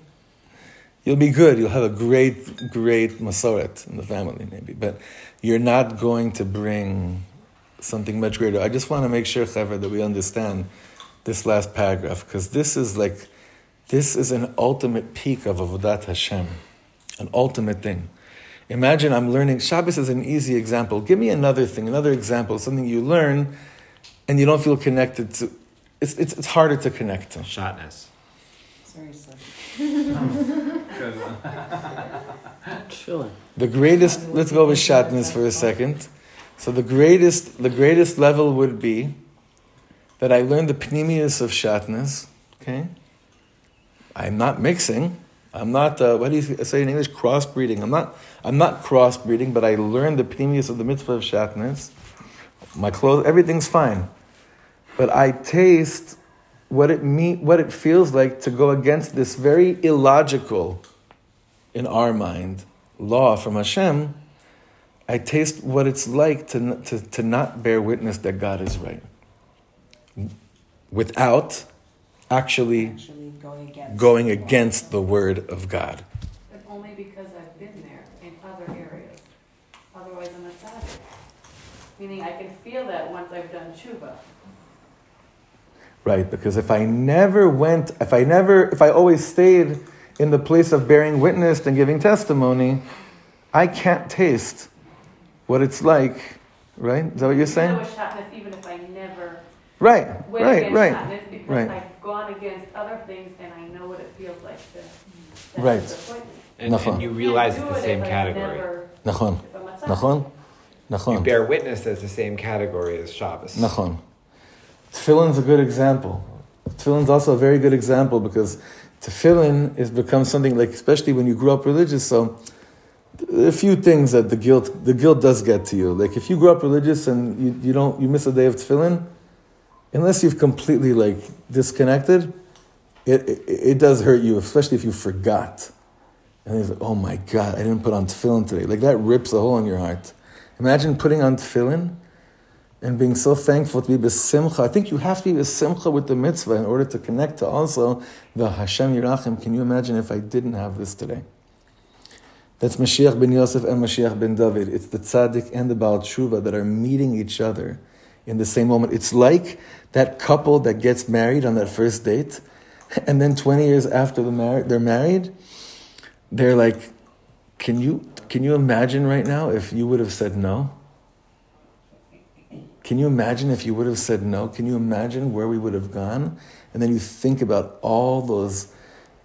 You'll be good. You'll have a great, great Masoret in the family, maybe. But you're not going to bring something much greater. I just want to make sure, Chaver, that we understand this last paragraph, because this is like, this is an ultimate peak of Avodat Hashem, an ultimate thing. Imagine I'm learning, Shabbos is an easy example. Give me another thing, another example, something you learn and you don't feel connected to. It's, it's, it's harder to connect to. Shatnez. Seriously. *laughs* *laughs* Chilling. The greatest, let's go with shatnez for a second. So the greatest, the greatest level would be that I learned the pnimius of shatnez. Okay, I'm not mixing. I'm not. Uh, what do you say in English? Crossbreeding. I'm not. I'm not crossbreeding, but I learned the pnimius of the mitzvah of shatnez. My clothes, everything's fine, but I taste what it mean, what it feels like to go against this very illogical, in our mind, law from Hashem. I taste what it's like to, to, to not bear witness that God is right. Without actually Actually going against. going against the word of God. But only because I've been there in other areas. Otherwise, I'm a tzaddik. Meaning I can feel that once I've done tshuva. Right, because if I never went, if I never, if I always stayed in the place of bearing witness and giving testimony, I can't taste what it's like, right? Is that what you're You saying? know a even if I never Right, went right, against right, shatnez because right. I've gone against other things and I know what it feels like to, to Right. And, and you realize do it's the it same if category. never- Nachon, if I'm a tzaddik. nachon, You bear witness as the same category as Shabbos. nachon. Tefillin's a good example. Tefillin's also a very good example because tefillin is become something like, especially when you grew up religious. So, a few things that the guilt the guilt does get to you. Like if you grew up religious and you, you don't you miss a day of tefillin, unless you've completely like disconnected, it, it it does hurt you, especially if you forgot. And it's like, oh my god, I didn't put on tefillin today. Like that rips a hole in your heart. Imagine putting on tefillin and being so thankful to be besimcha. I think you have to be besimcha with the mitzvah in order to connect to also the Hashem Yirachim. Can you imagine if I didn't have this today? That's Mashiach ben Yosef and Mashiach ben David. It's the tzaddik and the Baal Tshuva that are meeting each other in the same moment. It's like that couple that gets married on that first date, *laughs* and then 20 years after the mar- they're married, they're like, can you, can you imagine right now if you would have said no? Can you imagine if you would have said no? Can you imagine where we would have gone? And then you think about all those,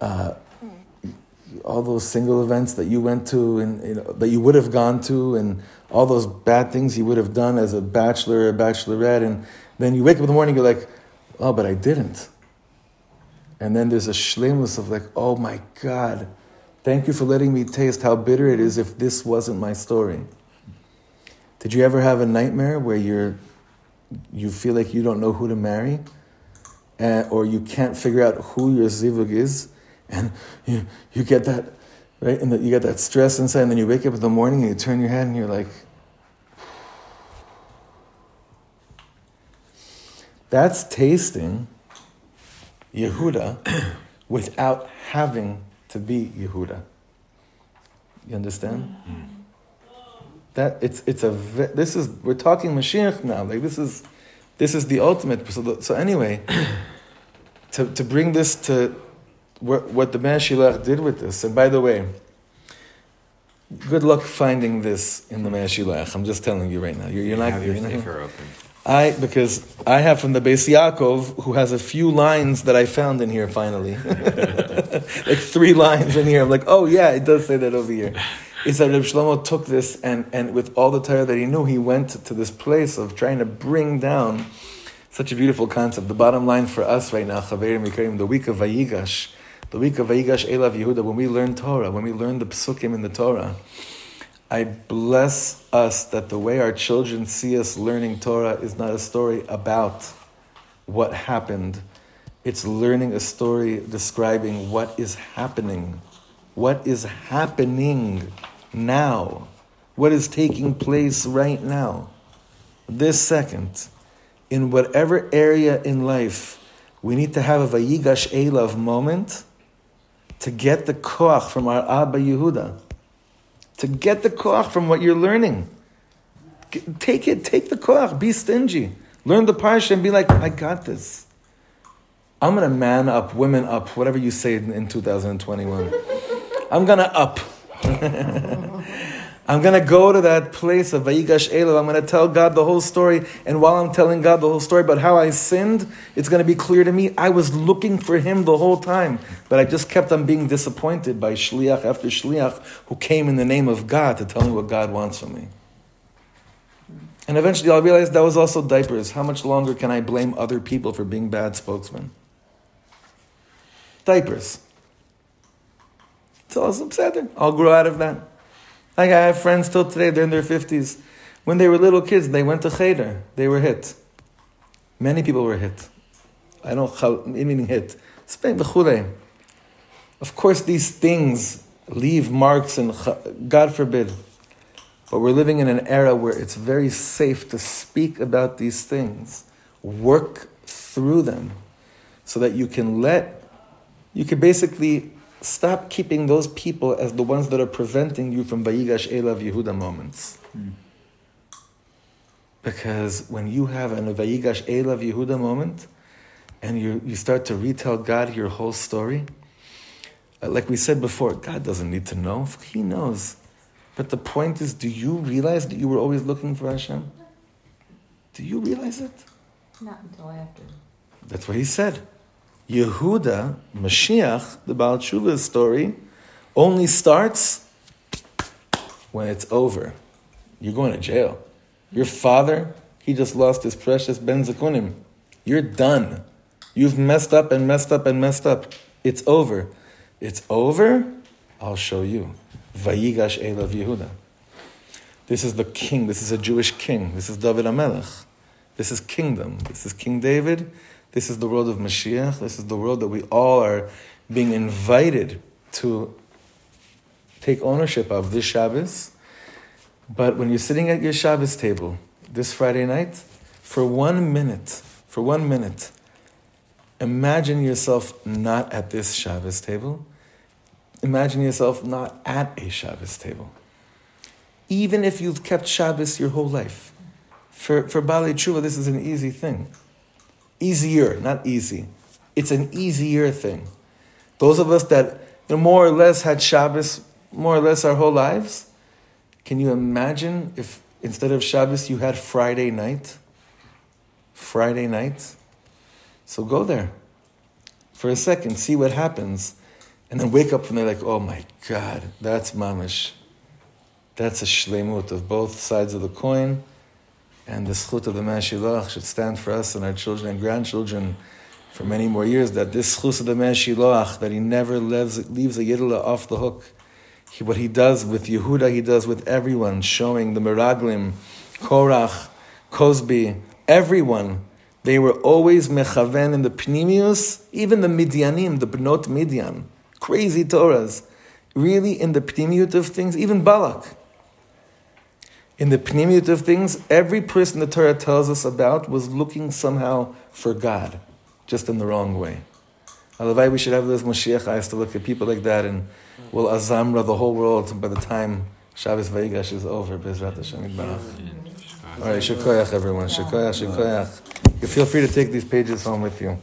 uh, all those single events that you went to and you know, that you would have gone to, and all those bad things you would have done as a bachelor or a bachelorette, and then you wake up in the morning, you're like, oh, but I didn't. And then there's a shlemus of like, oh my God, thank you for letting me taste how bitter it is if this wasn't my story. Did you ever have a nightmare where you're, you feel like you don't know who to marry, and, or you can't figure out who your zivug is, and you, you get that, right? And that you get that stress inside, and then you wake up in the morning and you turn your head and you're like, that's tasting Yehuda *coughs* without having to be Yehuda. You understand? Mm-hmm. That it's it's a this is we're talking Mashiach now. Like this is this is the ultimate. So, the, so anyway, *coughs* to to bring this to what what the Mei HaShiloach did with this. And by the way, good luck finding this in the Mei HaShiloach. I'm just telling you right now. You're, you're not. Have You're your not open. I because I have from the Beis Yaakov who has a few lines that I found in here finally, *laughs* like three lines in here. I'm like, oh yeah, it does say that over here. It's that Reb Shlomo took this and and with all the Torah that he knew, he went to this place of trying to bring down such a beautiful concept. The bottom line for us right now, Chaverim Yikarim, the week of Vayigash, the week of Vayigash Elav Yehuda, when we learn Torah, when we learn the psukim in the Torah. I bless us that the way our children see us learning Torah is not a story about what happened. It's learning a story describing what is happening. What is happening now? what is taking place right now, this second, in whatever area in life, we need to have a Vayigash Elav moment to get the koach from our Abba Yehuda, to get the koach from what you're learning. Take it, take the koach, be stingy. Learn the parsha and be like, I got this. I'm gonna man up, women up, whatever you say in, in 2021. I'm gonna up. *laughs* I'm going to go to that place of Vayigash Elav. I'm going to tell God the whole story. And while I'm telling God the whole story about how I sinned, it's going to be clear to me I was looking for Him the whole time. But I just kept on being disappointed by Shliach after Shliach who came in the name of God to tell me what God wants from me. And eventually I realized that was also diapers. How much longer can I blame other people for being bad spokesmen? Diapers. So I'll grow out of that. Like I have friends till today, they're in their 50s. When they were little kids, they went to Cheder. They were hit. Many people were hit. I don't meaning hit. Of course, these things leave marks, and God forbid. But we're living in an era where it's very safe to speak about these things, work through them, so that you can let, you can basically stop keeping those people as the ones that are preventing you from Vayigash Elav Yehuda moments. Hmm. Because when you have an Vayigash Elav Yehuda moment, and you, you start to retell God your whole story, uh, like we said before, God doesn't need to know. He knows. But the point is, do you realize that you were always looking for Hashem? Do you realize it? Not until after. That's what he said. Yehuda, Mashiach, the Baal Tshuva story, only starts when it's over. You're going to jail. Your father, he just lost his precious Ben Zakunim. You're done. You've messed up and messed up and messed up. It's over. It's over. I'll show you. Vayigash Elav Yehuda. This is the king. This is a Jewish king. This is David Amelech. This is kingdom. This is King David. This is the world of Mashiach. This is the world that we all are being invited to take ownership of this Shabbos. But when you're sitting at your Shabbos table this Friday night, for one minute, for one minute, imagine yourself not at this Shabbos table. Imagine yourself not at a Shabbos table. Even if you've kept Shabbos your whole life. For, for Baalei Tshuva, this is an easy thing. Easier, not easy. It's an easier thing. Those of us that you know, more or less had Shabbos more or less our whole lives, can you imagine if instead of Shabbos you had Friday night? Friday night? So go there for a second, see what happens, and then wake up and they're like, oh my God, that's mamish. That's a shlemut of both sides of the coin and the schut of the Mei HaShiloach should stand for us and our children and grandchildren for many more years. That this schut of the Mei HaShiloach, that he never leaves, leaves a Yidla off the hook. He, what he does with Yehuda, he does with everyone, showing the Miraglim, Korach, Kozbi, everyone. They were always mechaven in the pnimius, even the Midianim, the Bnot Midian, crazy Torahs, really in the pnimiut of things, even Balak in the pnimiut of things, every person the Torah tells us about was looking somehow for God, just in the wrong way. Alavai, we should have those Moshiach eyes to look at people like that and will azamra the whole world by the time Shabbos Vayigash is over. Bezrat Hashem All right, Shekoyach, everyone. Shekoyach, Shekoyach. You feel free to take these pages home with you.